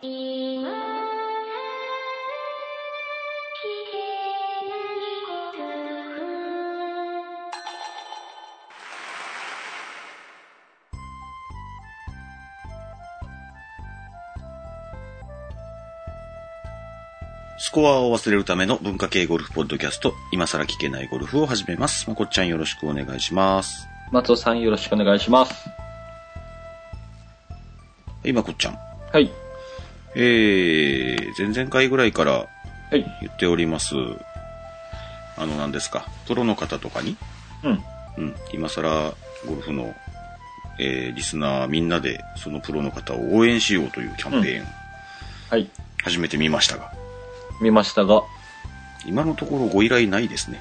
スコアを忘れるための文化系ゴルフポッドキャスト、今更聞けないゴルフを始めます。まこっちゃんよろしくお願いします。松尾さんよろしくお願いします。今こっちゃん。はい。えー、前々回ぐらいからはい。言っております。あの、何ですか、プロの方とかに、うん。うん、今更ゴルフの、えー、リスナーみんなでそのプロの方を応援しようというキャンペーン、はい。始めてみましたが、見ましたが、今のところご依頼ないですね。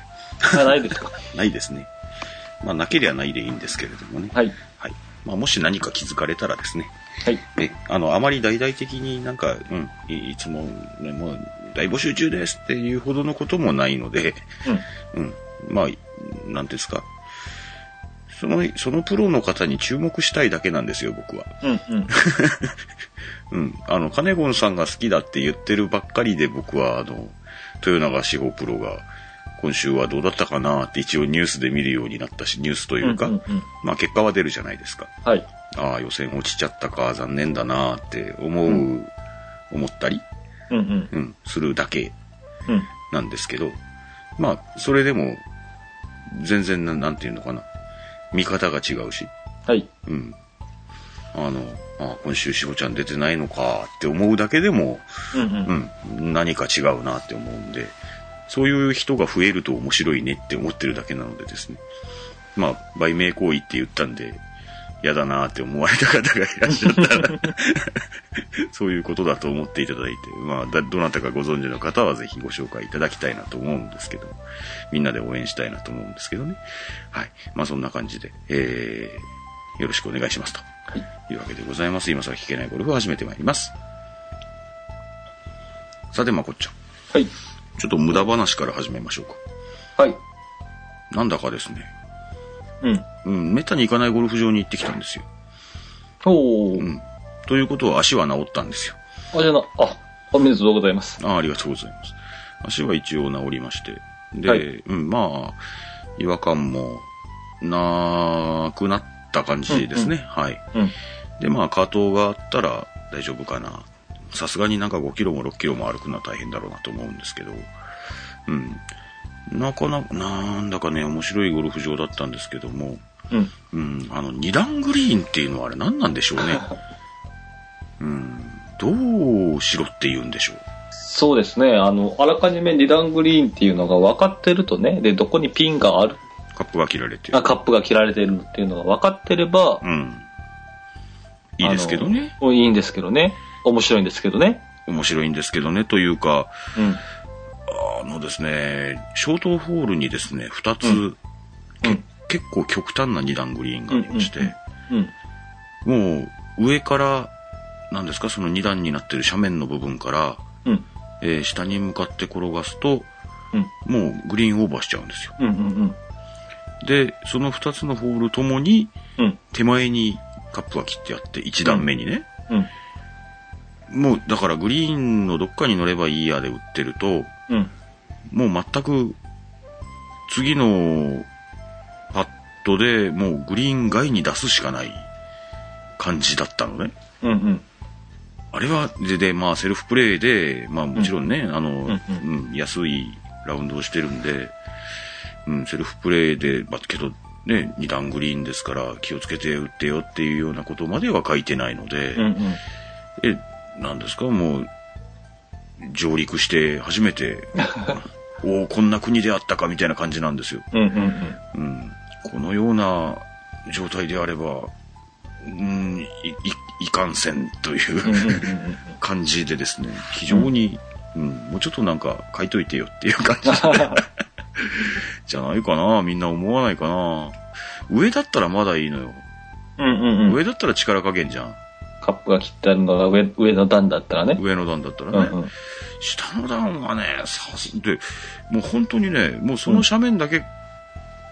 あないですか？ないですね。まあ、なければないでいいんですけれどもね。はい。はい。まあ、もし何か気づかれたらですね、はい。ね、あの、あまり大々的になんか、うん、いいつも、ね、もう、大募集中ですっていうほどのこともないので、うん、まあ、なんていうんですか、その、そのプロの方に注目したいだけなんですよ、僕は。うん。うん。うん。うん。あの、カネゴンさんが好きだって言ってるばっかりで僕は、あの、豊永志保プロが、今週はどうだったかなって一応ニュースで見るようになったし、ニュースというか、うんうんうんまあ結果は出るじゃないですか。はい。ああ、予選落ちちゃったか、残念だなって思う、思ったり、うん。うん。うん、するだけうん。なんですけど、まあ、それでも、全然な、なんていうのかな、見方が違うし、はい。うん。あの、あ今週しほちゃん出てないのかって思うだけでも、うん。うん。うん、何か違うなって思うんで、そういう人が増えると面白いねって思ってるだけなのでですね。まあ、売名行為って言ったんで、嫌だなって思われた方がいらっしゃったら、そういうことだと思っていただいて、まあ、だどなたかご存知の方はぜひご紹介いただきたいなと思うんですけども、みんなで応援したいなと思うんですけどね。はい。まあ、そんな感じで、えー、よろしくお願いしますと。はい。いうわけでございます。今更聞けないゴルフを始めてまいります。さて、まこっちゃん。はい。ちょっと無駄話から始めましょうか。はい。なんだかですね。うん。うん、めったに行かないゴルフ場に行ってきたんですよ。おー。うん。ということは足は治ったんですよ。あ、じゃあな、あ、おめでとうございます。あありがとうございます。足は一応治りまして。で、はいうん、まあ、違和感もなくなった感じですね。はい。うん。で、まあ、カートがあったら大丈夫かな。さすがになんか5キロも6キロも歩くのは大変だろうなと思うんですけど、うん。なかなか、なんだかね、面白いゴルフ場だったんですけども、うん。うん、あの、二段グリーンっていうのはあれ何なんでしょうね。うん、どうしろって言うんでしょう。そうですね。あの、あらかじめ二段グリーンっていうのが分かってるとね、で、どこにピンがある、カップが切られてるあ、。カップが切られてるっていうのが分かってれば、うん。いいですけどね。いいんですけどね。面白いんですけどね。面白いんですけどね。というか、うん。あのですね、ショートホールにですね、二つ、うんけうん結構極端な二段グリーンがありまして、うんうん。もう上から、なんですか、その二段になってる斜面の部分から、うん。えー下に向かって転がすと、うん。もうグリーンオーバーしちゃうんですよ。うん。うん。で、その二つのホールともに、うん。手前にカップが切ってあって、一段目にね。うん。もう、だからグリーンのどっかに乗ればいいやで売ってると、うん。もう全く、次のパットでもうグリーン外に出すしかない感じだったのね。うん。うん。あれは、で、で、まあセルフプレイで、まあもちろんね、あの、んうん安いラウンドをしてるんで、うん、セルフプレイで、まあけど、ね、二段グリーンですから気をつけて打ってよっていうようなことまでは書いてないので、うん。うん。え、なんですか？もう、上陸して初めて、おおこんな国であったかみたいな感じなんですよ。うん。うん。うん。このような状態であれば、うん、い、い、いかんせんといううん。うん。感じでですね、非常に、うん、もうちょっとなんか書いといてよっていう感じ じゃないかなみんな思わないかな上だったらまだいいのよ。うん。うん。上だったら力加減じゃん。カップが切ってあるのが上、上の段だったらね。上の段だったらね。うん。うん。下の段はね、さす、で、もう本当にね、もうその斜面だけ、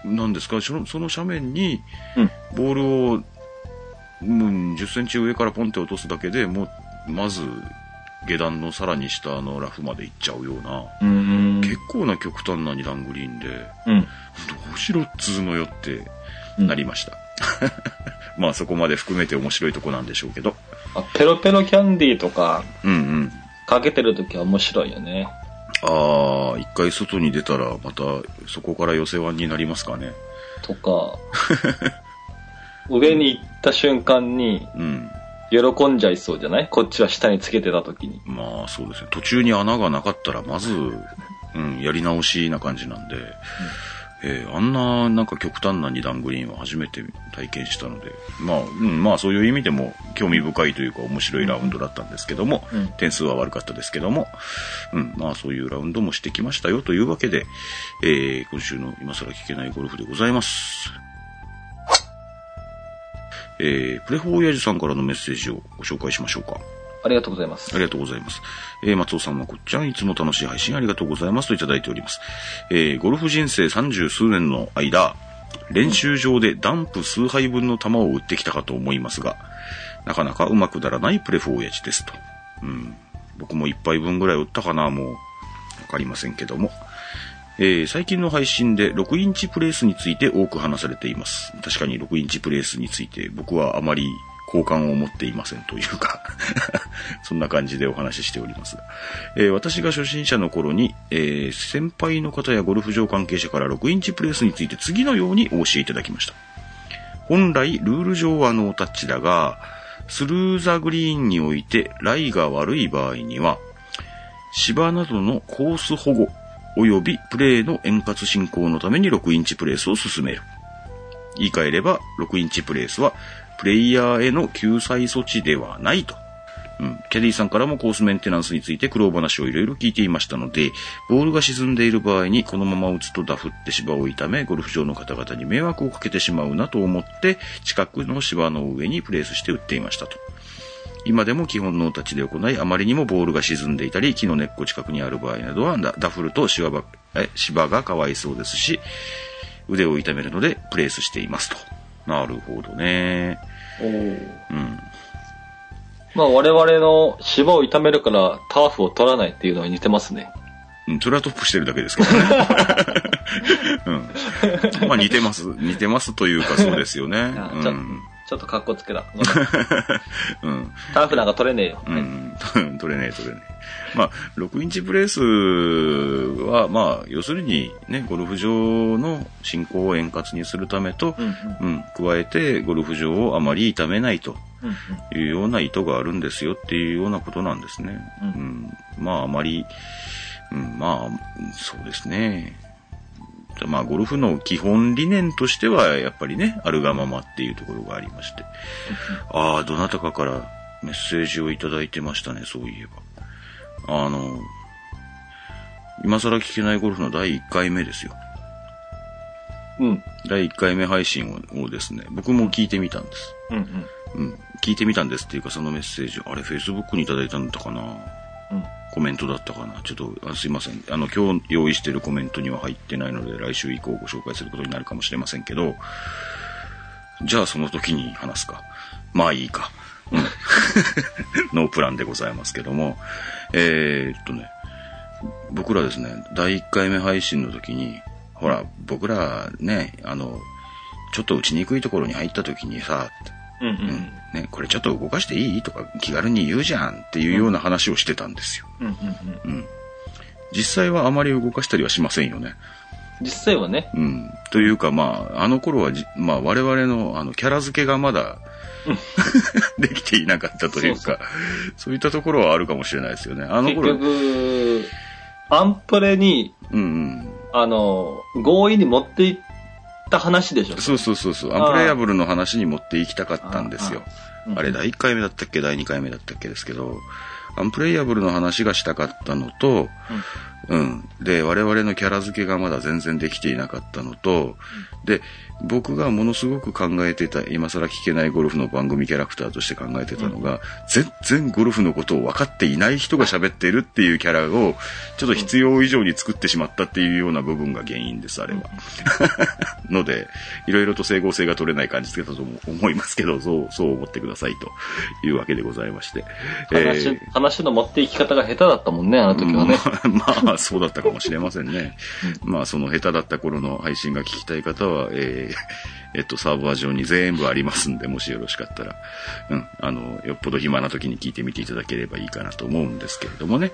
なんですか、そのその斜面に、うんボールを、もう10センチ上からポンって落とすだけでもう、まず、下段のさらに下のラフまで行っちゃうような、うん。結構な極端な二段グリーンで、うん。どうしろっつうのよってなりました。まあそこまで含めて面白いとこなんでしょうけど。あペロペロキャンディーとかうんうん。かけてるときは面白いよね。ああ、一回外に出たらまたそこから寄せワンになりますかね。とか、上に行った瞬間にうん。喜んじゃいそうじゃない？こっちは下につけてたときに。まあそうですね。途中に穴がなかったらまず、うん、やり直しな感じなんで、えーあんななんか極端な二段グリーンは初めて体験したので、まあ、うん、まあそういう意味でも興味深いというか面白いラウンドだったんですけども、うん点数は悪かったですけども、うん、まあそういうラウンドもしてきましたよというわけで、えー今週の今更聞けないゴルフでございます。えー、プレフォー親父さんからのメッセージをご紹介しましょうか。ありがとうございます。ありがとうございます。えー、松尾さんはこっちゃん、いつも楽しい配信ありがとうございますといただいております。えー、ゴルフ人生三十数年の間、練習場でダンプ数杯分の球を打ってきたかと思いますが、なかなかうまくならないプレフォー親父ですと。うん。僕も一杯分ぐらい打ったかな、もう。わかりませんけども。えー最近の配信で6インチプレースについて多く話されています。確かに6インチプレースについて僕はあまり好感を持っていませんというか、そんな感じでお話ししておりますが。えー私が初心者の頃に、えー先輩の方やゴルフ場関係者から6インチプレースについて次のようにお教えいただきました。本来、ルール上はノータッチだが、スルーザグリーンにおいてライが悪い場合には、芝などのコース保護及びプレーの円滑進行のために6インチプレースを進める。言い換えれば、6インチプレースは、プレイヤーへの救済措置ではないと。うん。キャディさんからもコースメンテナンスについて苦労話をいろいろ聞いていましたので、ボールが沈んでいる場合にこのまま打つとダフって芝を痛め、ゴルフ場の方々に迷惑をかけてしまうなと思って、近くの芝の上にプレースして打っていましたと。今でも基本ノータッチで行い、あまりにもボールが沈んでいたり、木の根っこ近くにある場合などは、ダフルと芝がえ芝がかわいそうですし、腕を痛めるのでプレースしていますと。なるほどね。おうん。まあ我々の芝を痛めるからターフを取らないっていうのは似てますね。うん、それはトップしてるだけですけどね。うん。まあ似てます。似てますというかそうですよね。うん。ちょっと格好つけた。うん。ターフなんか取れねえよ。うん。取れねえ取れねえ。まあ、6インチプレースは、まあ、要するにね、ゴルフ場の進行を円滑にするためと、うんうんうん、加えてゴルフ場をあまり痛めないとうんいうような意図があるんですよっていうようなことなんですね。うんうんまあ、あまり、うん、まあ、そうですね。まあ、ゴルフの基本理念としては、やっぱりね、あるがままっていうところがありまして。ああ、どなたかからメッセージをいただいてましたね、そういえば。あの、今更聞けないゴルフの第1回目ですよ。うん。うん。第1回目配信ををですね、僕も聞いてみたんです。うんうん。うん。聞いてみたんですっていうか、そのメッセージ、あれ、Facebook にいただいたんだかなうん。コメントだったかなちょっと、あすいません。あの、今日用意してるコメントには入ってないので、来週以降ご紹介することになるかもしれませんけど、じゃあその時に話すか。まあいいか。うん。ノープランでございますけども、えー、っとね、僕らですね、第1回目配信の時に、ほら、僕らね、あの、ちょっと打ちにくいところに入った時にさ、うんううんん。ね、これちょっと動かしていい？とか気軽に言うじゃんっていうような話をしてたんですよ。うん。うんうん。うん。実際はあまり動かしたりはしませんよね。実際はね。うん。というかまあ、あの頃はじ、まあ我々のあのキャラ付けがまだ できていなかったというか、そうそういったところはあるかもしれないですよね。あの結頃、局、アンプレに、うんうん。あの、強引に持っていった話でしょ。そうそうそうそう。アンプレイヤブルの話に持っていきたかったんですよ。うんあれ、第1回目だったっけ？第2回目だったっけですけど、アンプレイヤブルの話がしたかったのと、うん。で、我々のキャラ付けがまだ全然できていなかったのと、で、僕がものすごく考えてた、今更聞けないゴルフの番組キャラクターとして考えてたのが、全然ゴルフのことを分かっていない人が喋ってるっていうキャラを、ちょっと必要以上に作ってしまったっていうような部分が原因です、あれは。ので、いろいろと整合性が取れない感じだったと思いますけど、そう、そう思ってくだださいというわけでございまして。話、えー話の持っていき方が下手だったもんね、あの時はね。まあ、まあ、そうだったかもしれませんね。まあ、その下手だった頃の配信が聞きたい方は、えーえっと、サーバー上に全部ありますんで、もしよろしかったら、うん、あの、よっぽど暇な時に聞いてみていただければいいかなと思うんですけれどもね。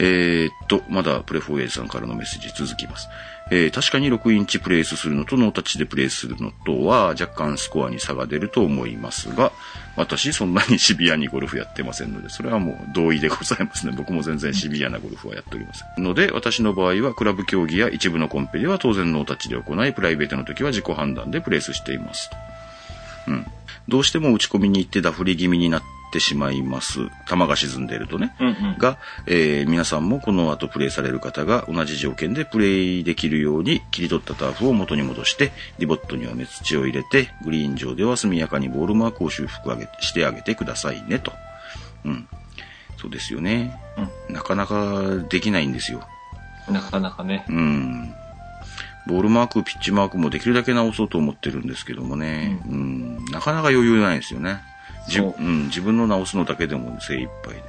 えーっと、まだプレフォーエイジさんからのメッセージ続きます。えー確かに6インチプレイスするのとノータッチでプレイするのとは若干スコアに差が出ると思いますが、私そんなにシビアにゴルフやってませんので、それはもう同意でございますね。僕も全然シビアなゴルフはやっておりません。ので、私の場合はクラブ競技や一部のコンペでは当然ノータッチで行い、プライベートの時は自己判断でプレイスしています。うん。どうしても打ち込みに行ってダフり気味になってしまいます。球が沈んでいるとね。うんうん。が、えー皆さんもこの後プレイされる方が同じ条件でプレイできるように切り取ったターフを元に戻して、リボットには目土を入れて、グリーン上では速やかにボールマークを修復してあげてくださいねと。うん。そうですよね。なかなかできないんですよ。なかなかね。うん。ボールマーク、ピッチマークもできるだけ直そうと思ってるんですけどもね、うん、なかなか余裕ないですよね。じそううん、自分の直すのだけでも精一杯で。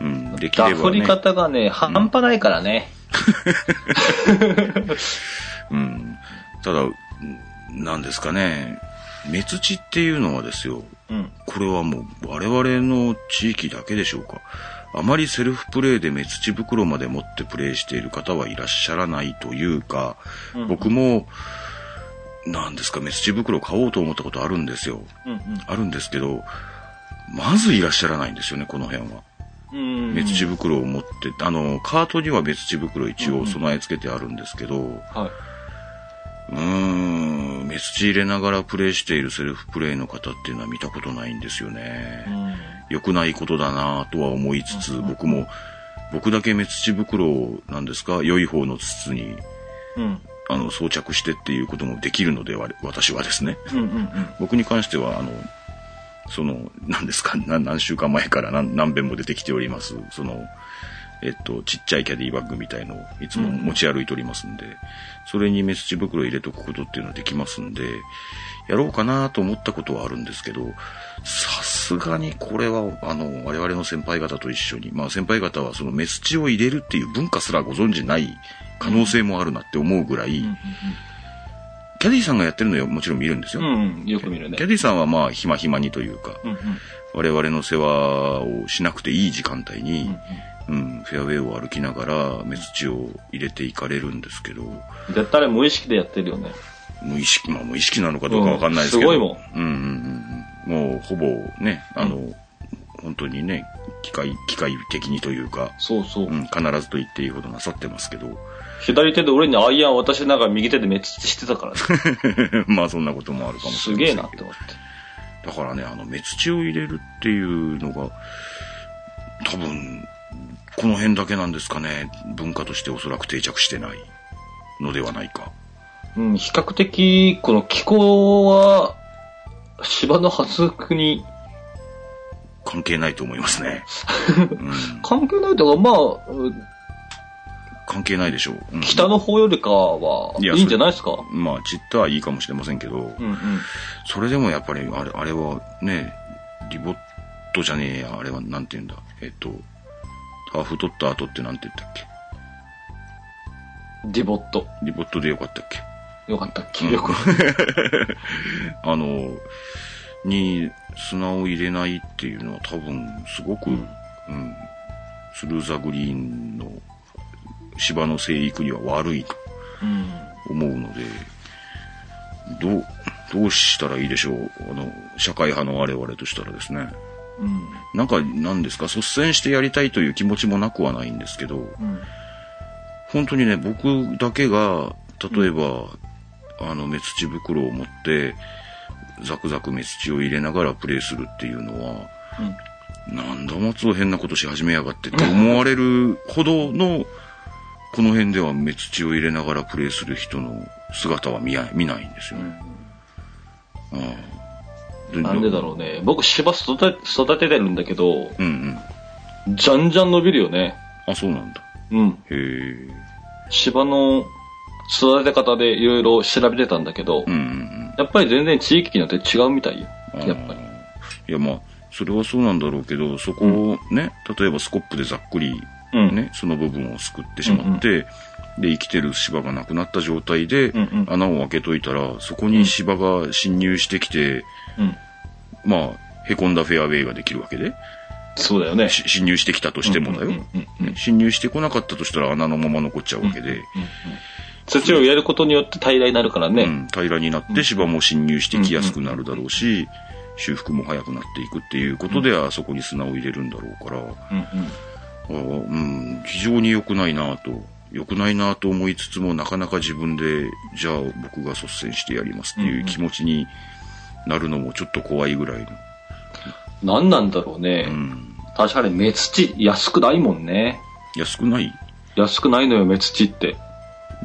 うん、できれば、ね。ダフり方がね、半端ないからね。うん。ただ、うんなんですかね、目土っていうのはですよ、うん。これはもう我々の地域だけでしょうか。あまりセルフプレイで目土袋まで持ってプレイしている方はいらっしゃらないというか、うん僕も、なんですか、目土袋買おうと思ったことあるんですよ。うんあるんですけど、まずいらっしゃらないんですよね、この辺は。うん。うん。目土袋を持って、あの、カートには目土袋一応備え付けてあるんですけど、はい。うーん、目土入れながらプレイしているセルフプレイの方っていうのは見たことないんですよね。うん。良くないことだなとは思いつつ、僕も、僕だけ目土袋を、なんですか、良い方の筒に、うん。あの、装着してっていうこともできるので、わ私はですね。うんうんうん。僕に関しては、あの、その、何ですか、な何週間前から何何遍も出てきております、その、えっと、ちっちゃいキャディバッグみたいのをいつも持ち歩いておりますんで、それにメスチ袋入れとくことっていうのはできますんで、やろうかなと思ったことはあるんですけど、さすがにこれは、あの、我々の先輩方と一緒に、まあ先輩方はそのメスチを入れるっていう文化すらご存知ない可能性もあるなって思うぐらい、キャディさんがやってるのはもちろん見るんですよ。うんうん。よく見るねキャ。ディさんはまあ、ひまひまにというか、うんうん。我々の世話をしなくていい時間帯に、うんうん、フェアウェイを歩きながら、メスチを入れていかれるんですけど、うん。絶対無意識でやってるよね。無意識、まあ無意識なのかどうかわかんないですけど、うんすごいもうんうんうんうん。もう、ほぼね、あの、本当にね、機械、機械的にというか、そうそう。うん、必ずと言っていいほどなさってますけど、左手で俺にアイアン渡しながら右手で滅地してたからね。まあそんなこともあるかもしすれない。げえなって思って。だからね、あの、滅地を入れるっていうのが、多分、この辺だけなんですかね、文化としておそらく定着してないのではないか。うん、比較的、この気候は、芝の発育に関係ないと思いますね。うん、関係ないとか、まあ、う関係ないでしょう。うん北の方よりかは、いいんじゃないですか？まあ、ちったはいいかもしれませんけど、うんうん。それでもやっぱり、あれ、あれはね、リボットじゃねえや、あれはなんて言うんだ？えっと、ターフ取った後ってなんて言ったっけ？ディボット。リボットでよかったっけ？よかったっけ、うんよく。あの、に砂を入れないっていうのは多分すごく、うんうん、スルーザグリーンの芝の生育には悪いとうん。思うので、どう、どうしたらいいでしょう？あの、社会派の我々としたらですね。うん。なんか、なんですか、率先してやりたいという気持ちもなくはないんですけど、うん。本当にね、僕だけが、例えば、あの、目土袋を持って、ザクザク目土を入れながらプレイするっていうのは、なんだ松尾変なことし始めやがってって思われるほどの、この辺では目土を入れながらプレイする人の姿は見や見ないんですよね。うん。なんでだろうね。僕芝育て、育ててるんだけど、うんうん。じゃんじゃん伸びるよね。あ、そうなんだ。うん。へえ。芝の育て方でいろいろ調べてたんだけど、うんうんやっぱり全然地域によって違うみたいよ。うん。やっぱり。いや、まあ、それはそうなんだろうけど、そこをね、例えばスコップでざっくりうん。ね、その部分をすくってしまって、で、生きてる芝がなくなった状態で穴を開けといたら、そこに芝が侵入してきて、うん。まあ、凹んだフェアウェイができるわけで、そうだよね。し侵入してきたとしてもだよ。侵入してこなかったとしたら穴のまま残っちゃうわけで、土を入れることによって平らになるからね。うん、平らになって芝も侵入してきやすくなるだろうし、修復も早くなっていくっていうことで、あそこに砂を入れるんだろうから、うんうん。あうん、非常に良くないなと、良くないなと思いつつも、なかなか自分で、じゃあ僕が率先してやりますっていう気持ちになるのもちょっと怖いぐらいの。何なんだろうね。うん。確かに目土安くないもんね。安くない？安くないのよ、目土って。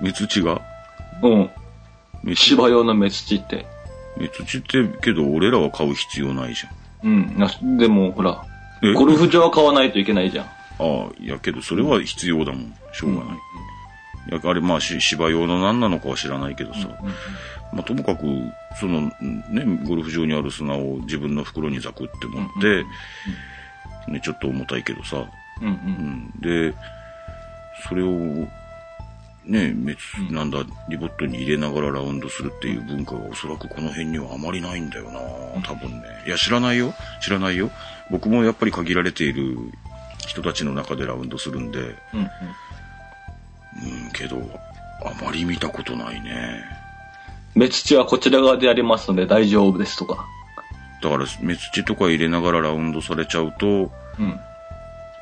目土が？うん。芝用の目土って。目土ってけど俺らは買う必要ないじうん。なでも、ほら、ゴルフ場は買わないといけないじゃん。ああ、いやけどそれは必要だもん。しょうがない。いや、あれまあし芝用の何なのかは知らないけどさ。まあ、ともかく、その、ね、ゴルフ場にある砂を自分の袋にザクって持って、ね、ちょっと重たいけどさ、うんで、それを、ね、めつなんだ、リボットに入れながらラウンドするっていう文化がおそらくこの辺にはあまりないんだよな多分ね。いや、知らないよ。知らないよ。僕もやっぱり限られている人たちの中でラウンドするんで、うんうん。うん、けど、あまり見たことないね。目土はこちら側でやりますので大丈夫ですとか。だから、目土とか入れながらラウンドされちゃうと、うん。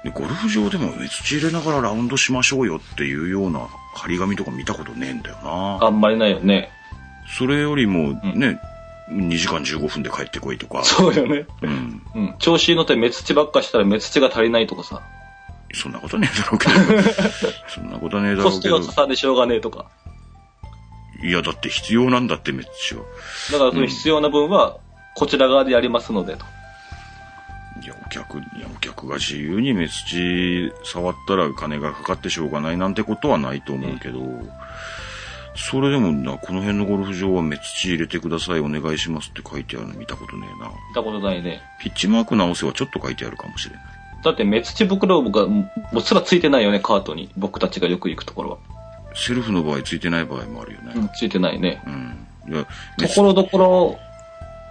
でゴルフ場でも目土入れながらラウンドしましょうよっていうような張り紙とか見たことねえんだよな。あんまりないよね。それよりもね、2時間15分で帰ってこいとか。そうよね。うん。うん。調子に乗って目土ばっかしたら目土が足りないとかさ。そんなことねえだろうけど。そんなことねえだろうけどコストが。かさんでしょうがねえとか。いや、だって必要なんだって目土は。だからその必要な分は、こちら側でやりますのでと。いや、お客、いや、お客が自由に目土触ったら金がかかってしょうがないなんてことはないと思うけど、それでもな、この辺のゴルフ場は目土入れてください、お願いしますって書いてあるの見たことねえな。見たことないね。ピッチマーク直せはちょっと書いてあるかもしれない。だって目土袋がもうすらついてないよね、カートに。僕たちがよく行くところは。セルフの場合ついてない場合もあるよね。うん、ついてないね。うん。いや、ところどころ、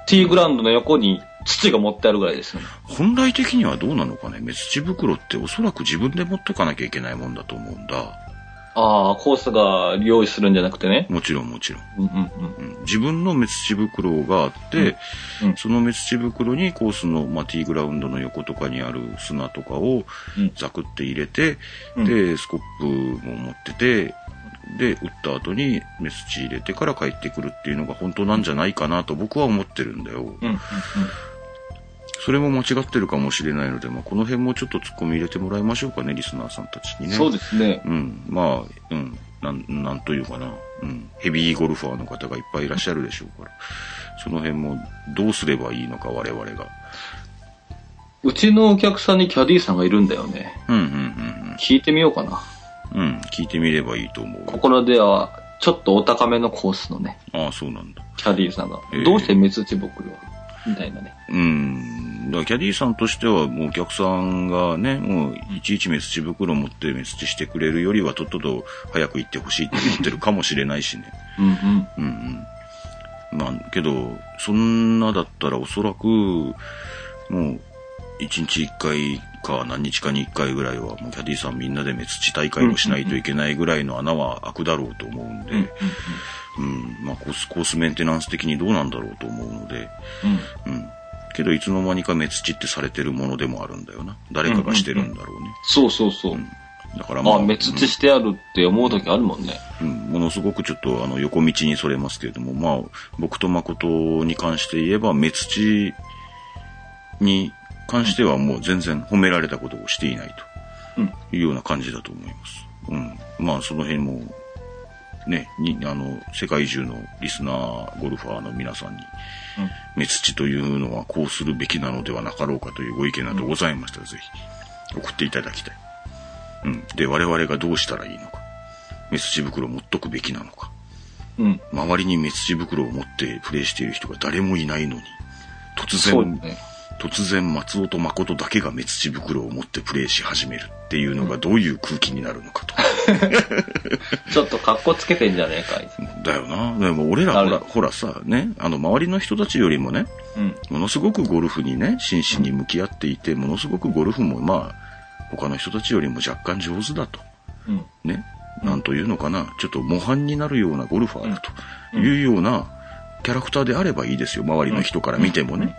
ティーグラウンドの横に土が持ってあるぐらいですよね。本来的にはどうなのかね目土袋っておそらく自分で持っとかなきゃいけないもんだと思うんだ。ああ、コースが用意するんじゃなくてね。もちろんもちろん。うんうんうん自分の目土袋があって、うんうんその目土袋にコースの、まあ、ティーグラウンドの横とかにある砂とかをうんザクって入れて、うんで、スコップも持ってて、で、打った後に目土入れてから帰ってくるっていうのが本当なんじゃないかなと僕は思ってるんだよ。うん。うんうんそれも間違ってるかもしれないので、まあ、この辺もちょっと突っ込み入れてもらいましょうかね、リスナーさんたちにね。そうですね。うん。まあ、うん。なん、なんというかな。うん。ヘビーゴルファーの方がいっぱいいらっしゃるでしょうから。その辺もどうすればいいのか、我々が。うちのお客さんにキャディーさんがいるんだよね。うん、うん、聞いてみようかな。うん。うん。聞いてみればいいと思う。ここらでは、ちょっとお高めのコースのね、ああ、そうなんだ。キャディーさんがええ。どうして目土袋みたいなね。うん。だキャディーさんとしては、もうお客さんがね、もういちいちメスチ袋持ってメスチしてくれるよりは、とっとと早く行ってほしいって言ってるかもしれないしね。うんうん。うんうん。まあ、けど、そんなだったらおそらく、もう、一日一回か何日かに一回ぐらいは、もうキャディーさんみんなで滅地大会をしないといけないぐらいの穴は開くだろうと思うんで、うんうんうん、まあコース、コースメンテナンス的にどうなんだろうと思うので、うん。うん。けど、いつの間にか滅地ってされてるものでもあるんだよな。誰かがしてるんだろうね。そうそうそう。だからまあ、あ、滅地してあるって思う時あるもんね。うん、ものすごくちょっとあの横道にそれますけれども、まあ、僕と誠に関して言えば、滅地に関してはもう全然褒められたことをしていないうん。というような感じだと思います。うん。まあ、その辺も、ね、に、あの、世界中のリスナー、ゴルファーの皆さんに、滅地というのはこうするべきなのではなかろうかというご意見などございましたら、ぜひ、送っていただきたい。うん。で、我々がどうしたらいいのか。滅地袋を持っとくべきなのか。うん。周りに滅地袋を持ってプレイしている人が誰もいないのに、突然、ね。突然松尾と誠だけが目土袋を持ってプレイし始めるっていうのがどういう空気になるのかと。ちょっと格好つけてんじゃねえか、あいつ。だよな。でも俺らほら、ほらさ、ね、あの周りの人たちよりもね、うん。ものすごくゴルフにね、真摯に向き合っていて、ものすごくゴルフもまあ、他の人たちよりも若干上手だと。うん。ね、なんというのかな、ちょっと模範になるようなゴルファーだというようなキャラクターであればいいですよ、周りの人から見てもね。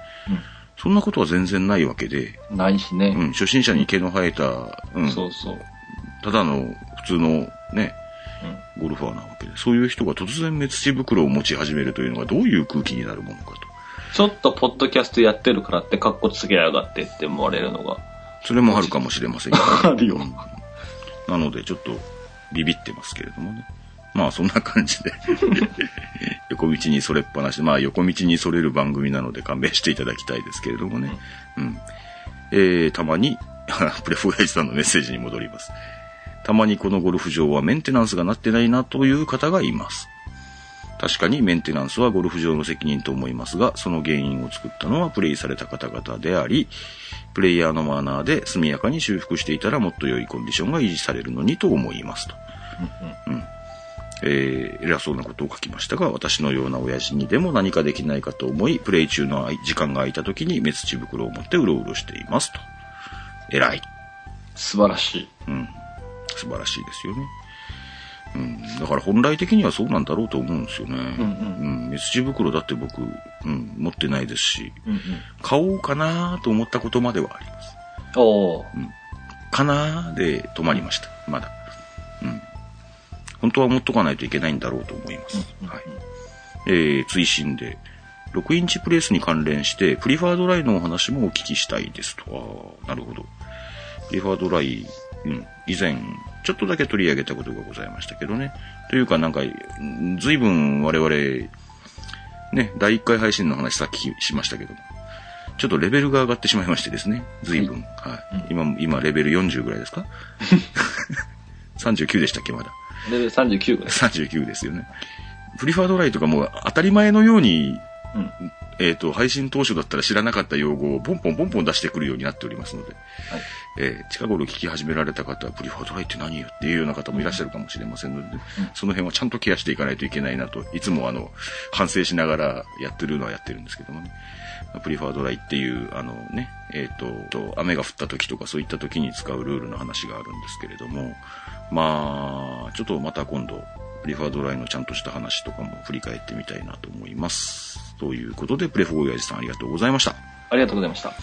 そんなことは全然ないわけで、うん。ないしね。うん、初心者に毛の生えた、うん、そうそう。ただの普通のね、ゴルファーなわけで、そういう人が突然目土袋を持ち始めるというのがどういう空気になるものかと。ちょっとポッドキャストやってるからって格好つけやがってって思われるのが。それもあるかもしれませんけど、あるようんなので、ちょっとビビってますけれどもね。まあ、そんな感じで、横道にそれっぱなし、まあ、横道にそれる番組なので勘弁していただきたいですけれどもね。うん。えー、たまに、プレフォーヤイジさんのメッセージに戻ります。たまにこのゴルフ場はメンテナンスがなってないなという方がいます。確かにメンテナンスはゴルフ場の責任と思いますが、その原因を作ったのはプレイされた方々であり、プレイヤーのマナーで速やかに修復していたらもっと良いコンディションが維持されるのにと思いますと。うん。えー、偉そうなことを書きましたが、私のような親父にでも何かできないかと思い、プレイ中の時間が空いた時に目土袋を持ってうろうろしていますと。偉い。素晴らしい。うん。素晴らしいですよね。うん。だから本来的にはそうなんだろうと思うんですよね。うんうん。目土袋だって僕、うん、持ってないですし、うんうん。買おうかなと思ったことまではあります。おー。かなで止まりました。まだ。うん。本当は持っとかないといけないんだろうと思います。はい。えー、追伸で、6インチプレースに関連して、プリファードライのお話もお聞きしたいですと。ああ、なるほど。プリファードライ、うん、以前、ちょっとだけ取り上げたことがございましたけどね。というか、なんか、うん随分我々、ね、第1回配信の話さっきしましたけども、ちょっとレベルが上がってしまいましてですね、随分。はい。今、今、レベル40ぐらいですか ?39 でしたっけ、まだ。レベル39ぐらい。39ですよね。プリファードライとかもう当たり前のように、うん。えっ、と、配信当初だったら知らなかった用語をポンポンポンポン出してくるようになっておりますので、はい。えー近頃聞き始められた方は、プリファードライって何よっていうような方もいらっしゃるかもしれませんので、その辺はちゃんとケアしていかないといけないなと、いつもあの、反省しながらやってるのはやってるんですけどもね。プリファードライっていう、あのね、えっ、と、と雨が降った時とかそういった時に使うルールの話があるんですけれども、まあ、ちょっとまた今度、プリファードライのちゃんとした話とかも振り返ってみたいなと思います。ということで、プレフォーヤージさんありがとうございました。ありがとうございました。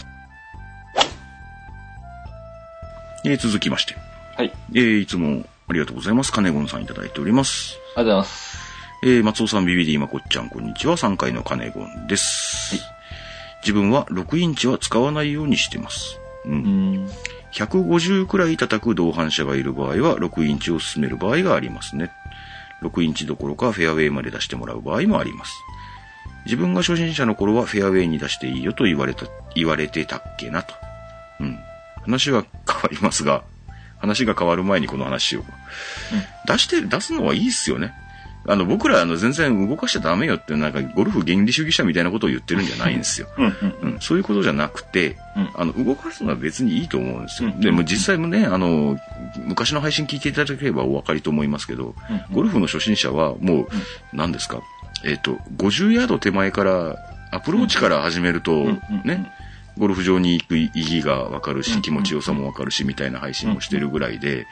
えー続きまして、はい。えーいつもありがとうございます。カネゴンさんいただいております。ありがとうございます。えー松尾さん、ビビディまこっちゃん、こんにちは。3回のカネゴンです。自分は6インチは使わないようにしてます。う。うんん。150くらい叩く同伴者がいる場合は、6インチを進める場合がありますね。6インチどころかフェアウェイまで出してもらう場合もあります。自分が初心者の頃はフェアウェイに出していいよと言われた、言われてたっけなと。うん。話は変わりますが、話が変わる前にこの話しようか。出して、出すのはいいっすよね。あの、僕ら、あの、全然動かしちゃダメよって、なんか、ゴルフ原理主義者みたいなことを言ってるんじゃないんですよ。うんそういうことじゃなくて、うん。あの、動かすのは別にいいと思うんですよ。うんでも実際もね、あの、昔の配信聞いていただければお分かりと思いますけど、うんゴルフの初心者はもう、何ですか、えっ、と、50ヤード手前から、アプローチから始めると、うんね、ゴルフ場に行く意義がわかるし、うん気持ちよさもわかるし、みたいな配信をしてるぐらいで、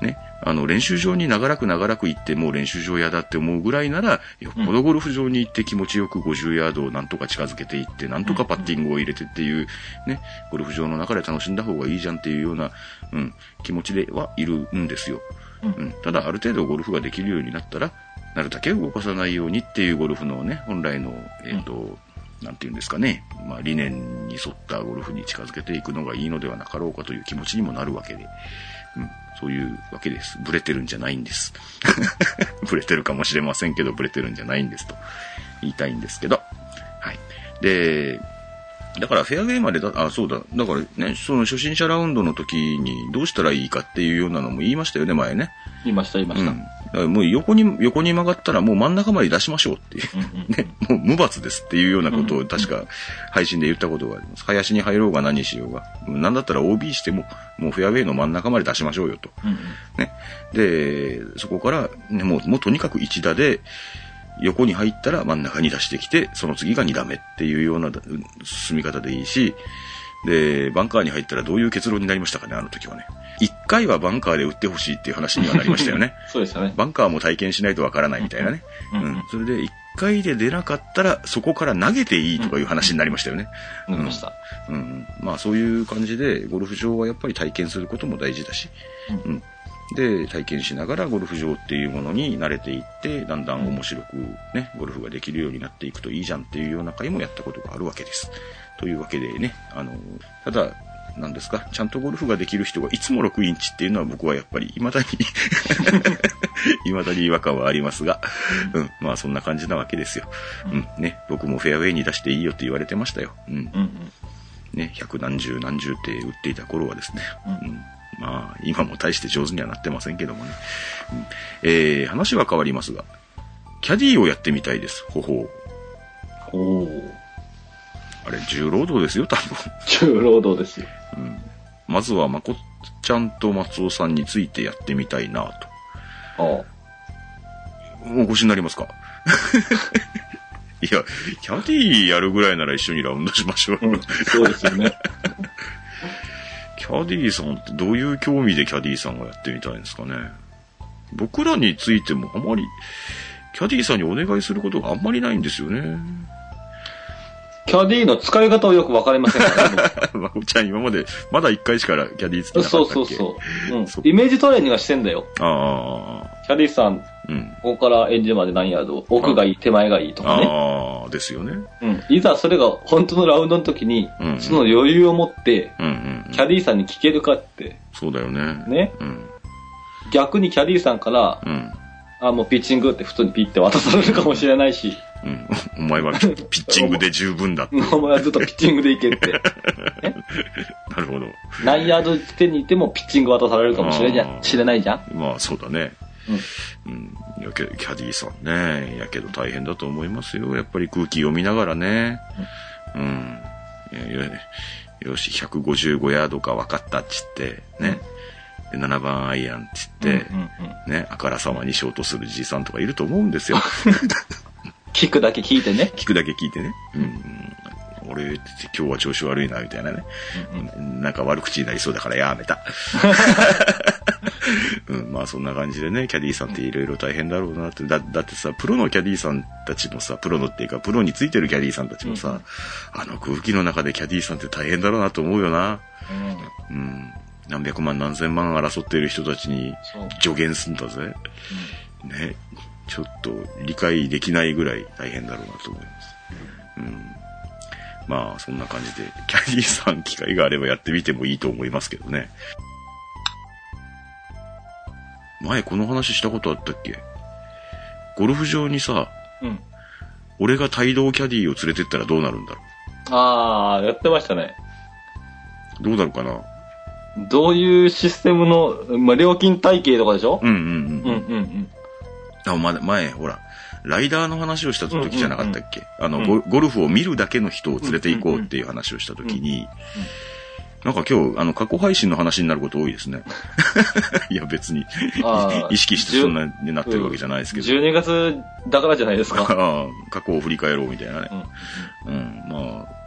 ね、あの、練習場に長らく長らく行ってもう練習場嫌だって思うぐらいなら、よっぽどゴルフ場に行って気持ちよく50ヤードをなんとか近づけていって、なんとかパッティングを入れてっていう、ね、ゴルフ場の中で楽しんだ方がいいじゃんっていうような、うん、気持ちではいるんですよ。うん。うん、ただ、ある程度ゴルフができるようになったら、なるだけ動かさないようにっていうゴルフのね、本来の、えっ、と、なんていうんですかね、まあ理念に沿ったゴルフに近づけていくのがいいのではなかろうかという気持ちにもなるわけで、うん、そういうわけです。ブレてるんじゃないんです。ブレてるかもしれませんけど、ブレてるんじゃないんですと言いたいんですけど、はい。で、だからフェアウェイまでだ、あ、そうだ。だからね、その初心者ラウンドの時にどうしたらいいかっていうようなのも言いましたよね、前ね。言いました、言いました。うん。だからもう横に、横に曲がったらもう真ん中まで出しましょうっていう。ね、もう無罰ですっていうようなことを確か配信で言ったことがあります。林に入ろうが何しようが。なんだったら OB しても、もうフェアウェイの真ん中まで出しましょうよと。ね。で、そこから、ね、もう、もうとにかく一打で、横に入ったら真ん中に出してきて、その次が二打目っていうようなうん進み方でいいし、で、バンカーに入ったらどういう結論になりましたかね、あの時はね。一回はバンカーで打ってほしいっていう話にはなりましたよね。そうでしたね。バンカーも体験しないとわからないみたいなね。ううんん。それで一回で出なかったら、そこから投げていいとかいう話になりましたよね。なりました。うんうん。まあそういう感じで、ゴルフ場はやっぱり体験することも大事だし、うん。で、体験しながらゴルフ場っていうものに慣れていって、だんだん面白くね、ゴルフができるようになっていくといいじゃんっていうような回もやったことがあるわけです。というわけでね、あの、ただ、なんですか、ちゃんとゴルフができる人がいつも6インチっていうのは僕はやっぱり未だに、未だに違和感はありますが、うん、まあそんな感じなわけですよ。うん、ね、僕もフェアウェイに出していいよって言われてましたよ。うん。うんうん。ね、百何十何十って打っていた頃はですね、うんうんまあ、今も大して上手にはなってませんけどもね。うんえー、話は変わりますが、キャディーをやってみたいです。ほほう。おれ、重労働ですよ、多分。重労働ですよ。うん、まずは、まこっちゃんと松尾さんについてやってみたいなと。あお越しになりますか？いや、キャディーやるぐらいなら一緒にラウンドしましょう。うん、そうですよね。キャディーさんってどういう興味でキャディーさんがやってみたいんですかね？僕らについてもあまり、キャディーさんにお願いすることがあんまりないんですよね。キャディの使い方をよくわかりませんからね。まこちゃん今まで、まだ1回しかキャディーつけなかそうったっけ？そうそう。うんそ。イメージトレーニングはしてんだよ。ああ、キャディさん、うん。ここからエンジンまで何ヤード、奥がいい、手前がいいとかね。ああ、ですよね。うん。いざそれが本当のラウンドの時に、うんその余裕を持って、うんうん、うん。キャディさんに聞けるかって、そうだよね。ね。うん。逆にキャディさんから、うん。あ、もうピッチングって普通にピッて渡されるかもしれないし、うん。お前はピピッチングで十分だって。お前はずっとピッチングでいけって。なるほど。何ヤード地点にいてもピッチング渡されるかもしれじゃ知れないじゃん。まあ、そうだね。うん。やけキャディーさんね。やけど大変だと思いますよ。やっぱり空気読みながらね。うん。いやいやよし、155ヤードか分かったっつって、ね。で7番アイアンっつって、うんうんうんね、あからさまにショートするじいさんとかいると思うんですよ。聞くだけ聞いてね。聞くだけ聞いてね。うん。俺、今日は調子悪いな、みたいなね。なんか悪口になりそうだからやめた。うん、まあそんな感じでね、キャディーさんっていろいろ大変だろうなって。だ、だってさ、プロのキャディーさんたちもさ、プロのっていうか、プロについてるキャディーさんたちもさ、あの空気の中でキャディーさんって大変だろうなと思うよな。うん。何百万何千万争っている人たちに助言すんだぜ。ね。ちょっと理解できないぐらい大変だろうなと思います。うん。まあ、そんな感じで、キャディーさん機会があればやってみてもいいと思いますけどね。前この話したことあったっけ？ゴルフ場にさ、うん。俺が帯同キャディーを連れてったらどうなるんだろああ、やってましたね。うどうなるかな？どういうシステムの、まあ、料金体系とかでしょ？うんうんうん。あ、ま、前、ほら、ライダーの話をした時じゃなかったっけ、あの、うんゴゴルフを見るだけの人を連れて行こうっていう話をした時に、なんか今日、あの、過去配信の話になること多いですね。いや、別に意識してそんなになってるわけじゃないですけど。12月だからじゃないですか。過去を振り返ろうみたいなね。うん、まあ、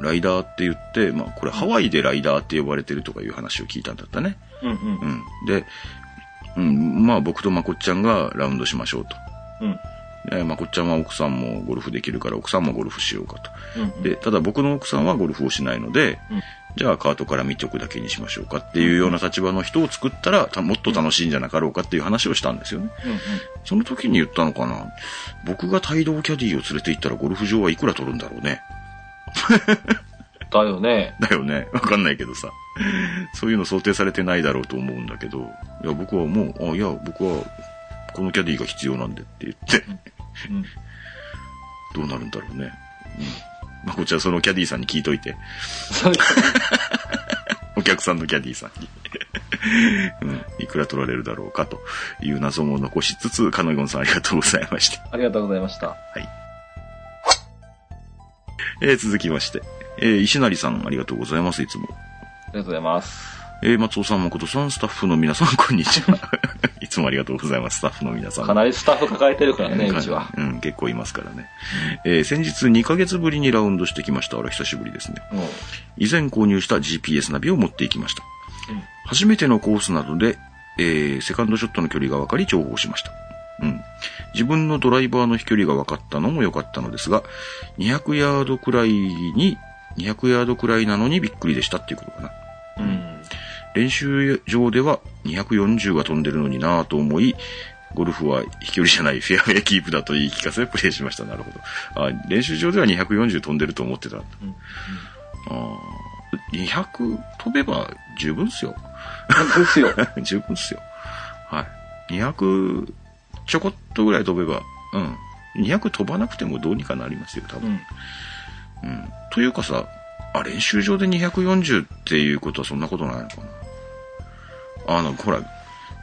ライダーって言って、まあ、これハワイでライダーって呼ばれてるとかいう話を聞いたんだったね。うんうんう。ん。で、うん、まあ僕とまこっちゃんがラウンドしましょうと。うん。でまこっちゃんは奥さんもゴルフできるから奥さんもゴルフしようかと。うん。で、ただ僕の奥さんはゴルフをしないので、うんじゃあカートから見ておくだけにしましょうかっていうような立場の人を作ったら、たもっと楽しいんじゃなかろうかっていう話をしたんですよね。うんうん。その時に言ったのかな？僕が帯同キャディーを連れて行ったらゴルフ場はいくら取るんだろうね。だよね。だよね。わかんないけどさ。そういうの想定されてないだろうと思うんだけど、いや、僕はもう、あ、いや、僕は、このキャディーが必要なんでって言って、うん。どうなるんだろうね。うん。まあ、こっちはそのキャディーさんに聞いといて。そうです お客さんのキャディーさんに。うん。いくら取られるだろうかという謎も残しつつ、カノゴンさんありがとうございました。ありがとうございました。えー続きまして、えー石成さんありがとうございます、いつも。ありがとうございます。えー松尾さん、誠さん、スタッフの皆さん、こんにちは。いつもありがとうございます、スタッフの皆さん。かなりスタッフ抱えてるからね、うちは。うん、結構いますからね。えー先日2ヶ月ぶりにラウンドしてきました。あら、久しぶりですね。以前購入した GPS ナビを持っていきました。うん初めてのコースなどで、えーセカンドショットの距離が分かり重宝しました。うん。自分のドライバーの飛距離が分かったのも良かったのですが、200ヤードくらいに、200ヤードくらいなのにびっくりでしたっていうことかな。うん。練習場では240が飛んでるのになぁと思い、ゴルフは飛距離じゃないフェアウェイキープだと言い聞かせプレイしました。なるほど。あ練習場では240飛んでると思ってた。うんあー200飛べば十分っすよ。ですよ。十分っすよ。はい。200ちょこっとぐらい飛べば、うん。200飛ばなくてもどうにかなりますよ、多分。うん。うん。というかさ、あ、練習場で240っていうことはそんなことないのかな。あの、ほら、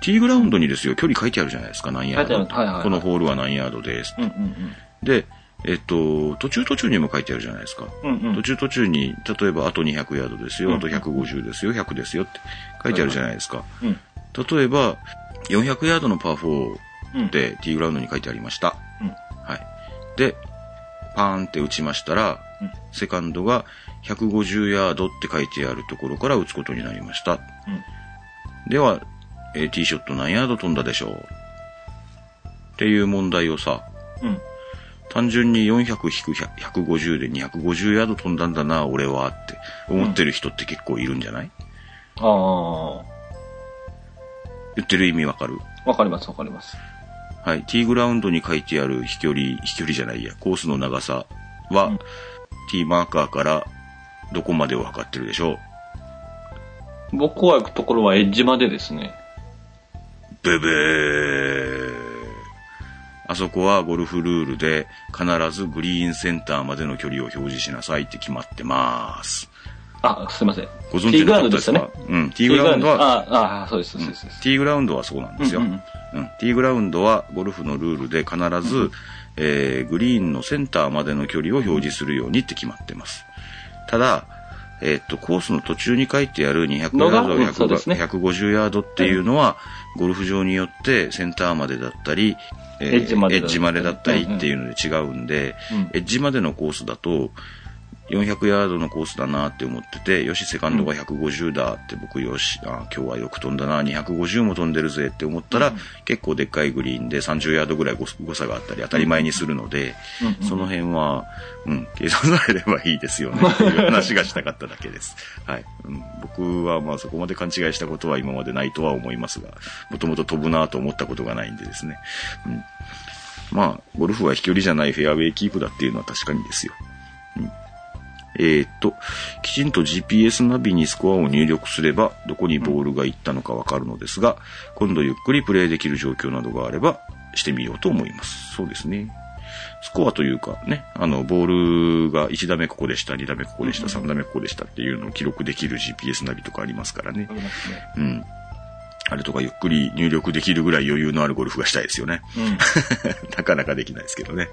ティーグラウンドにですよ、距離書いてあるじゃないですか、何ヤード。書いてあるはいはいはいこのホールは何ヤードです。うんうんで、えっと、途中途中にも書いてあるじゃないですか。うん。うんうん。途中途中に、例えばあと200ヤードですよ、うんあと150ですよ、100ですよって書いてあるじゃないですか。うん。例えば、400ヤードのパー4うん。でティーグラウンドに書いてありました。うん。はい。で、パーンって打ちましたら、うんセカンドが150ヤードって書いてあるところから打つことになりました。うん。では、えーティーショット何ヤード飛んだでしょう？っていう問題をさ、うん。単純に400-150で250ヤード飛んだんだな、俺はって思ってる人って結構いるんじゃない、ああ。言ってる意味わかる？わかりますわかります。はい。ティーグラウンドに書いてある飛距離、飛距離じゃないや、コースの長さは、うんティーマーカーからどこまでを測ってるでしょう？僕は行くところはエッジまでですね。ブブー。あそこはゴルフルールで必ずグリーンセンターまでの距離を表示しなさいって決まってます。あ、すいません。ご存知なかったですか？ティーグラウンドですうん。ティーグラウンドは、ああ、あそうです、そうです。ティーグラウンドはそうなんですよ。ううんんうんティーグラウンドはゴルフのルールで必ず、えーグリーンのセンターまでの距離を表示するようにって決まってます。ただ、えーっと、コースの途中に書いてある200ヤード、うんそうですね。150ヤードっていうのは、ゴルフ場によってセンターまでだったり、えエッジまでだったり。エッジまでだったりっていうので違うんで、うん。エッジまでのコースだと、400ヤードのコースだなって思ってて、よし、セカンドが150だって僕よし、あ今日はよく飛んだな、250も飛んでるぜって思ったら、結構でっかいグリーンで30ヤードぐらい誤誤差があったり当たり前にするので、うんうんその辺は、うん、計算されればいいですよね っていう話がしたかっただけです。はい。うん、僕はまあそこまで勘違いしたことは今までないとは思いますが、もともと飛ぶなと思ったことがないんでですね。うんまあ、ゴルフは飛距離じゃないフェアウェイキープだっていうのは確かにですよ。うんえーっと、きちんと GPS ナビにスコアを入力すれば、どこにボールが行ったのかわかるのですが、今度ゆっくりプレイできる状況などがあれば、してみようと思います。そうですね。スコアというかね、あの、ボールが1打目ここでした、2打目ここでした、3打目ここでしたっていうのを記録できる GPS ナビとかありますからねあ。りますね。うん。あれとかゆっくり入力できるぐらい余裕のあるゴルフがしたいですよね。うん。なかなかできないですけどね。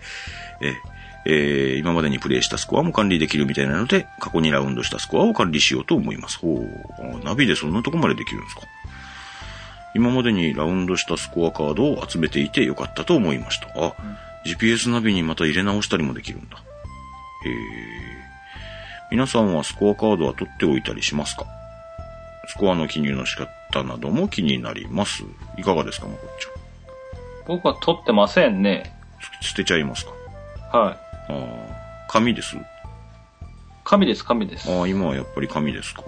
ええー今までにプレイしたスコアも管理できるみたいなので、過去にラウンドしたスコアを管理しようと思います。ほう。あナビでそんなとこまでできるんですか？今までにラウンドしたスコアカードを集めていてよかったと思いました。あ、GPS ナビにまた入れ直したりもできるんだ。へえ。皆さんはスコアカードは取っておいたりしますか？スコアの記入の仕方なども気になります。いかがですか、まこっちゃん？僕は取ってませんね。捨てちゃいますか？はい。ああ、紙です？紙です、紙です。ああ、今はやっぱり紙ですか。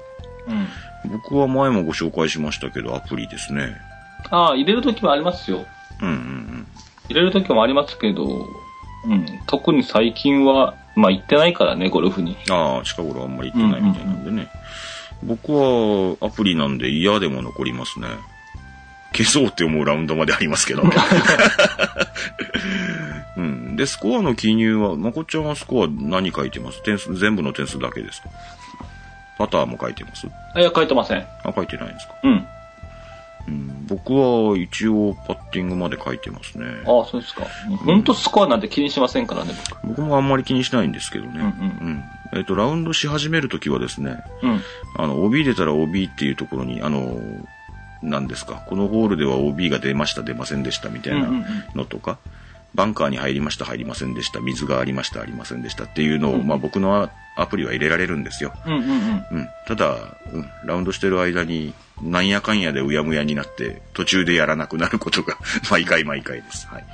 うん。僕は前もご紹介しましたけど、アプリですね。ああ、入れるときもありますよ。うんうん入れるときもありますけど、うん。特に最近は、まあ行ってないからね、ゴルフに。うん。ああ、近頃あんまり行ってないみたいなんでね。僕はアプリなんで嫌でも残りますね。消そうって思うラウンドまでありますけど。うん。で、スコアの記入は、まこっちゃんはスコア何書いてます？点数、全部の点数だけですか？パターも書いてます？あいや、書いてません。あ、書いてないんですか？うん。僕は一応パッティングまで書いてますね。ああ、そうですか。本当スコアなんて気にしませんからね、僕もあんまり気にしないんですけどね。うんうんえっ、と、ラウンドし始めるときはですね、僕。うん。あの、OB 出たら OB っていうところに、あの、何ですか、このホールでは OB が出ました、出ませんでしたみたいなのとか、バンカーに入りました、入りませんでした、水がありました、ありませんでしたっていうのを、うんまあ僕のアプリは入れられるんですよ。うんうんうん。うん。ただ、うん、ラウンドしてる間に、なんやかんやでうやむやになって、途中でやらなくなることが、毎回毎回です。はい。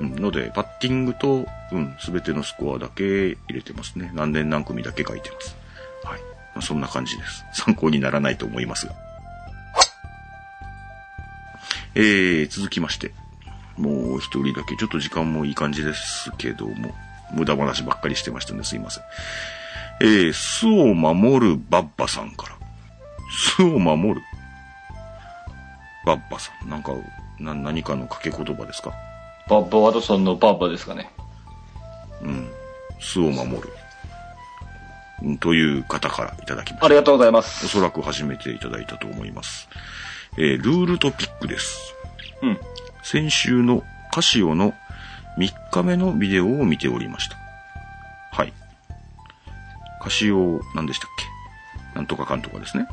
うん、ので、パッティングと、うん、すべてのスコアだけ入れてますね。何年何組だけ書いてます。はい。まあ、そんな感じです。参考にならないと思いますが。えー、続きまして。もう一人だけ、ちょっと時間もいい感じですけども、無駄話ばっかりしてましたんですいません。えー、巣を守るバッバさんから。巣を守るバッバさん。なんか、な、何かの掛け言葉ですか？バッバワトソンのバッバですかね。うん。巣を守る。うんという方からいただきました。ありがとうございまおす。そらく初めていただいたと思います。えールールトピックです。うん。先週のカシオの3日目のビデオを見ておりました。はい。カシオ、何でしたっけ？なんとかかんとかですね。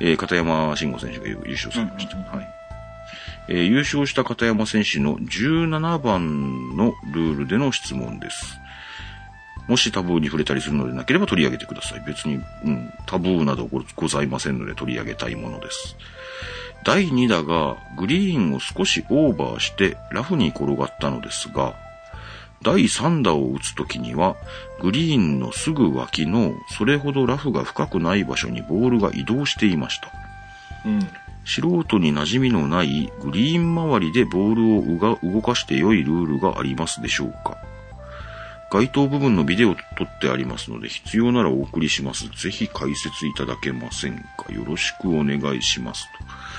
えー片山慎吾選手が優優勝されました。うんうんうんはい。えー優勝した片山選手の17番のルールでの質問です。もしタブーに触れたりするのでなければ取り上げてください。別に、うん、タブーなどごございませんので取り上げたいものです。第2打がグリーンを少しオーバーしてラフに転がったのですが、第3打を打つときには、グリーンのすぐ脇のそれほどラフが深くない場所にボールが移動していました。うん。素人に馴染みのないグリーン周りでボールを動かして良いルールがありますでしょうか該当部分のビデオを撮ってありますので、必要ならお送りします。ぜひ解説いただけませんかよろしくお願いします。と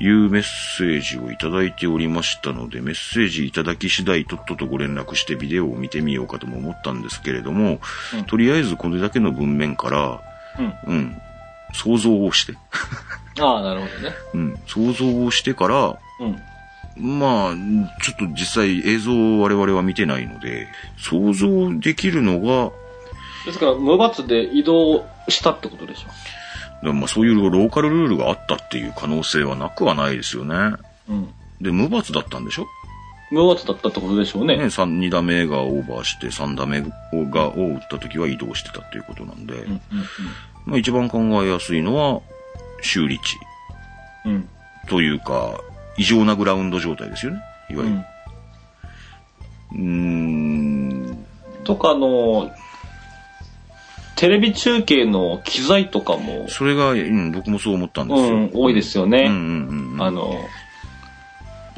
いうメッセージをいただいておりましたので、メッセージいただき次第とっととご連絡してビデオを見てみようかとも思ったんですけれども、うんとりあえずこれだけの文面から、うん。うん、想像をして、ああ、なるほどね。うん、想像をしてから、うん。まあ、ちょっと実際映像を我々は見てないので、想像できるのが、ですから、無罰で移動したってことでしょ。まあそういうローカルルールがあったっていう可能性はなくはないですよね。うん。で、無罰だったんでしょ？無罰だったってことでしょうね。ね、三二打目がオーバーして、三打目がを打った時は移動してたっていうことなんで、うん。うん。まあ一番考えやすいのは、修理地うん。うん。というか、異常なグラウンド状態ですよね。いわゆる。うん。うーん、とか、あの、テレビ中継の機材とかも、それが、うん、僕もそう思ったんですよ。うん、多いですよね。うんうんうんうん。あの、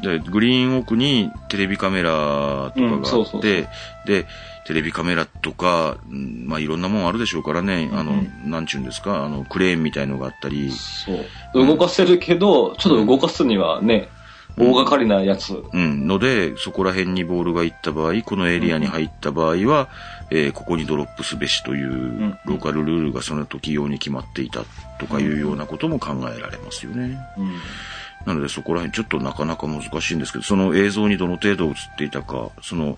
で、グリーン奥にテレビカメラとかうんがあそうそうそうって、で、テレビカメラとか、うんまあいろんなもんあるでしょうからね、あの、うんなんちゅうんですか、あの、クレーンみたいのがあったり、そう。動かせるけど、ちょっと動かすにはね、大掛かりなやつ。うん、ので、そこら辺にボールが行った場合、このエリアに入った場合は、えーここにドロップすべしというんローカルルールがその時用に決まっていたとかいうようなことも考えられますよね。うん。なのでそこら辺ちょっとなかなか難しいんですけど、その映像にどの程度映っていたか、その、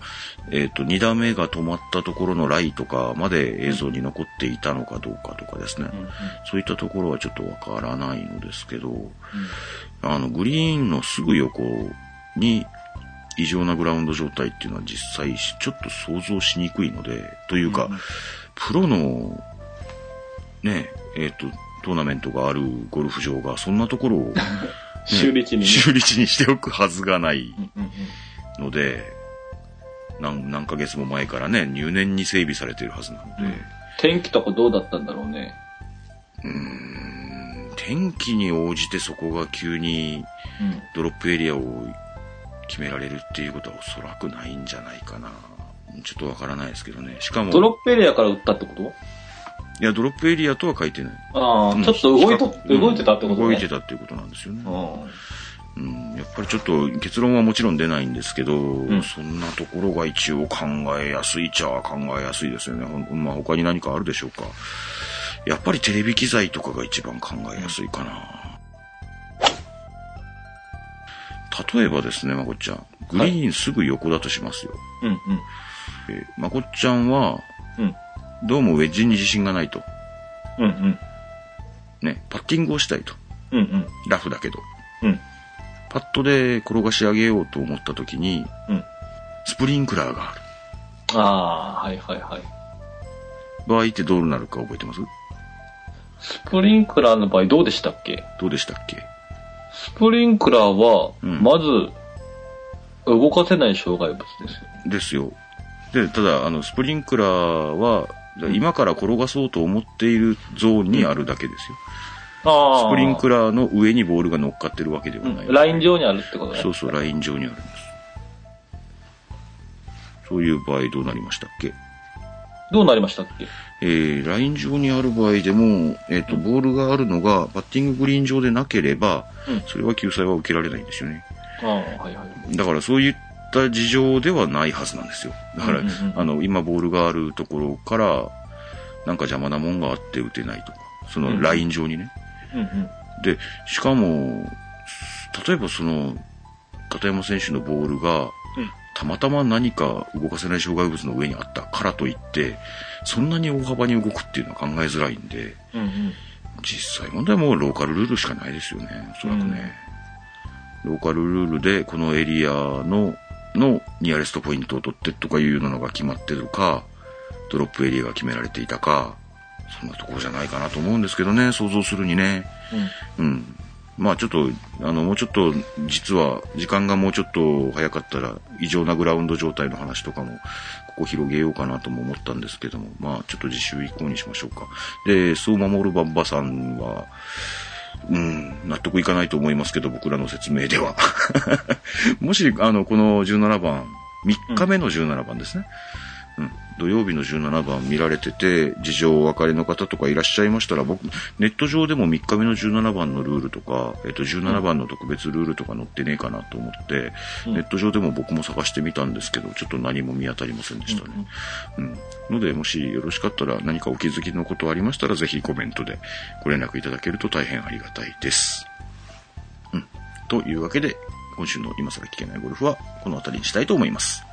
えっ、と、二打目が止まったところのライとかまで映像に残っていたのかどうかとかですね。うん。そういったところはちょっとわからないのですけど、あの、グリーンのすぐ横に異常なグラウンド状態っていうのは実際ちょっと想像しにくいので、というか、うんプロの、ね、えっ、と、トーナメントがあるゴルフ場がそんなところを、ね修理地にね。修理地にしておくはずがないうんうんうん。ので、何、何ヶ月も前からね、入念に整備されてるはずなので、天気とかどうだったんだろうね。うーん、天気に応じてそこが急にうん。ドロップエリアを決められるっていうことはおそらくないんじゃないかな。ちょっとわからないですけどね。しかも、ドロップエリアから打ったってこと？いや、ドロップエリアとは書いてない。ああ、うんちょっと動いと、うん動いてたってことね。動いてたっていうことなんですよね。ううん、やっぱりちょっと結論はもちろん出ないんですけど、んそんなところが一応考えやすいっちゃ考えやすいですよね。ほんまあ他に何かあるでしょうか。やっぱりテレビ機材とかが一番考えやすいかな。例えばですね、まこっちゃん。グリーンすぐ横だとしますよ。うんうん。えーまこっちゃんは、うん。どうもウェッジに自信がないと。うんうん。ね、パッティングをしたいと。うんうん。ラフだけど。うん。パッドで転がし上げようと思った時に、うん。スプリンクラーがある。ああ、はいはいはい。場合ってどうなるか覚えてます？スプリンクラーの場合どうでしたっけ？どうでしたっけ？スプリンクラーは、うんまず、動かせない障害物ですよ。ですよ。で、ただ、あの、スプリンクラーは、今から転がそうと思っているゾーンにあるだけですよ。あスプリンクララーの上にボールが乗っかってるわけではない。うん、ライン上にあるってことね。そうそう、ライン上にあります。そういう場合どうなりましたっけ？どうなりましたっけ？えー、ライン上にある場合でも、えっ、と、ボールがあるのが、バッティンググリーン上でなければ、うんそれは救済は受けられないんですよね。ああ、はいはい。だからそういった事情ではないはずなんですよ。だから、うんうんうんあの、今ボールがあるところから、なんか邪魔なもんがあって打てないとか、そのライン上にね。うんうん。で、しかも、例えばその、片山選手のボールが、うんたまたま何か動かせない障害物の上にあったからといって、そんなに大幅に動くっていうのは考えづらいんで、うんうん。実際問題はもうローカルルールしかないですよね、おそらくね。ローカルルールでこのエリアの、のニアレストポイントを取ってとかいうのが決まってるか、ドロップエリアが決められていたか、そんなところじゃないかなと思うんですけどね、想像するにね。うん。まあちょっと、あの、もうちょっと、実は、時間がもうちょっと早かったら、異常なグラウンド状態の話とかも、ここ広げようかなとも思ったんですけども、まあちょっと次週以降にしましょうか。で、そう守るバッバさんは、うん、納得いかないと思いますけど、僕らの説明では。もし、あの、この17番、3日目の17番ですね。うん、土曜日の17番見られてて、事情お分かりの方とかいらっしゃいましたら、僕、ネット上でも3日目の17番のルールとか、えっと、17番の特別ルールとか載ってねえかなと思って、うんネット上でも僕も探してみたんですけど、ちょっと何も見当たりませんでしたね。うん。ので、もしよろしかったら何かお気づきのことありましたら、ぜひコメントでご連絡いただけると大変ありがたいです。うん。というわけで、今週の今更聞けないゴルフはこの辺りにしたいと思います。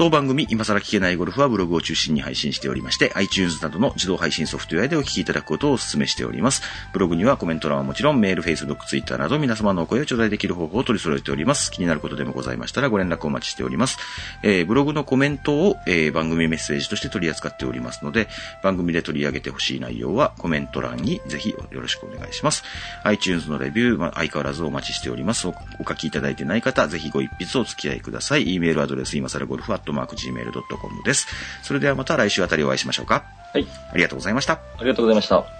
当番組、今更聞けないゴルフはブログを中心に配信しておりまして、iTunes などの自動配信ソフトウェアでお聞きいただくことをお勧めしております。ブログにはコメント欄はもちろん、メール、Facebook、Twitter など皆様のお声を頂戴できる方法を取り揃えております。気になることでもございましたらご連絡お待ちしております。えーブログのコメントを、えー番組メッセージとして取り扱っておりますので、番組で取り上げてほしい内容はコメント欄にぜひよろしくお願いします。iTunes のレビュー、ま、相変わらずお待ちしております。お書きいただいてない方、ぜひご一筆お付き合いください。e メールアドレス、今更ゴルフアットマーク Gmail.com です。それではまた来週あたりお会いしましょうか。はい。ありがとうございました。ありがとうございました。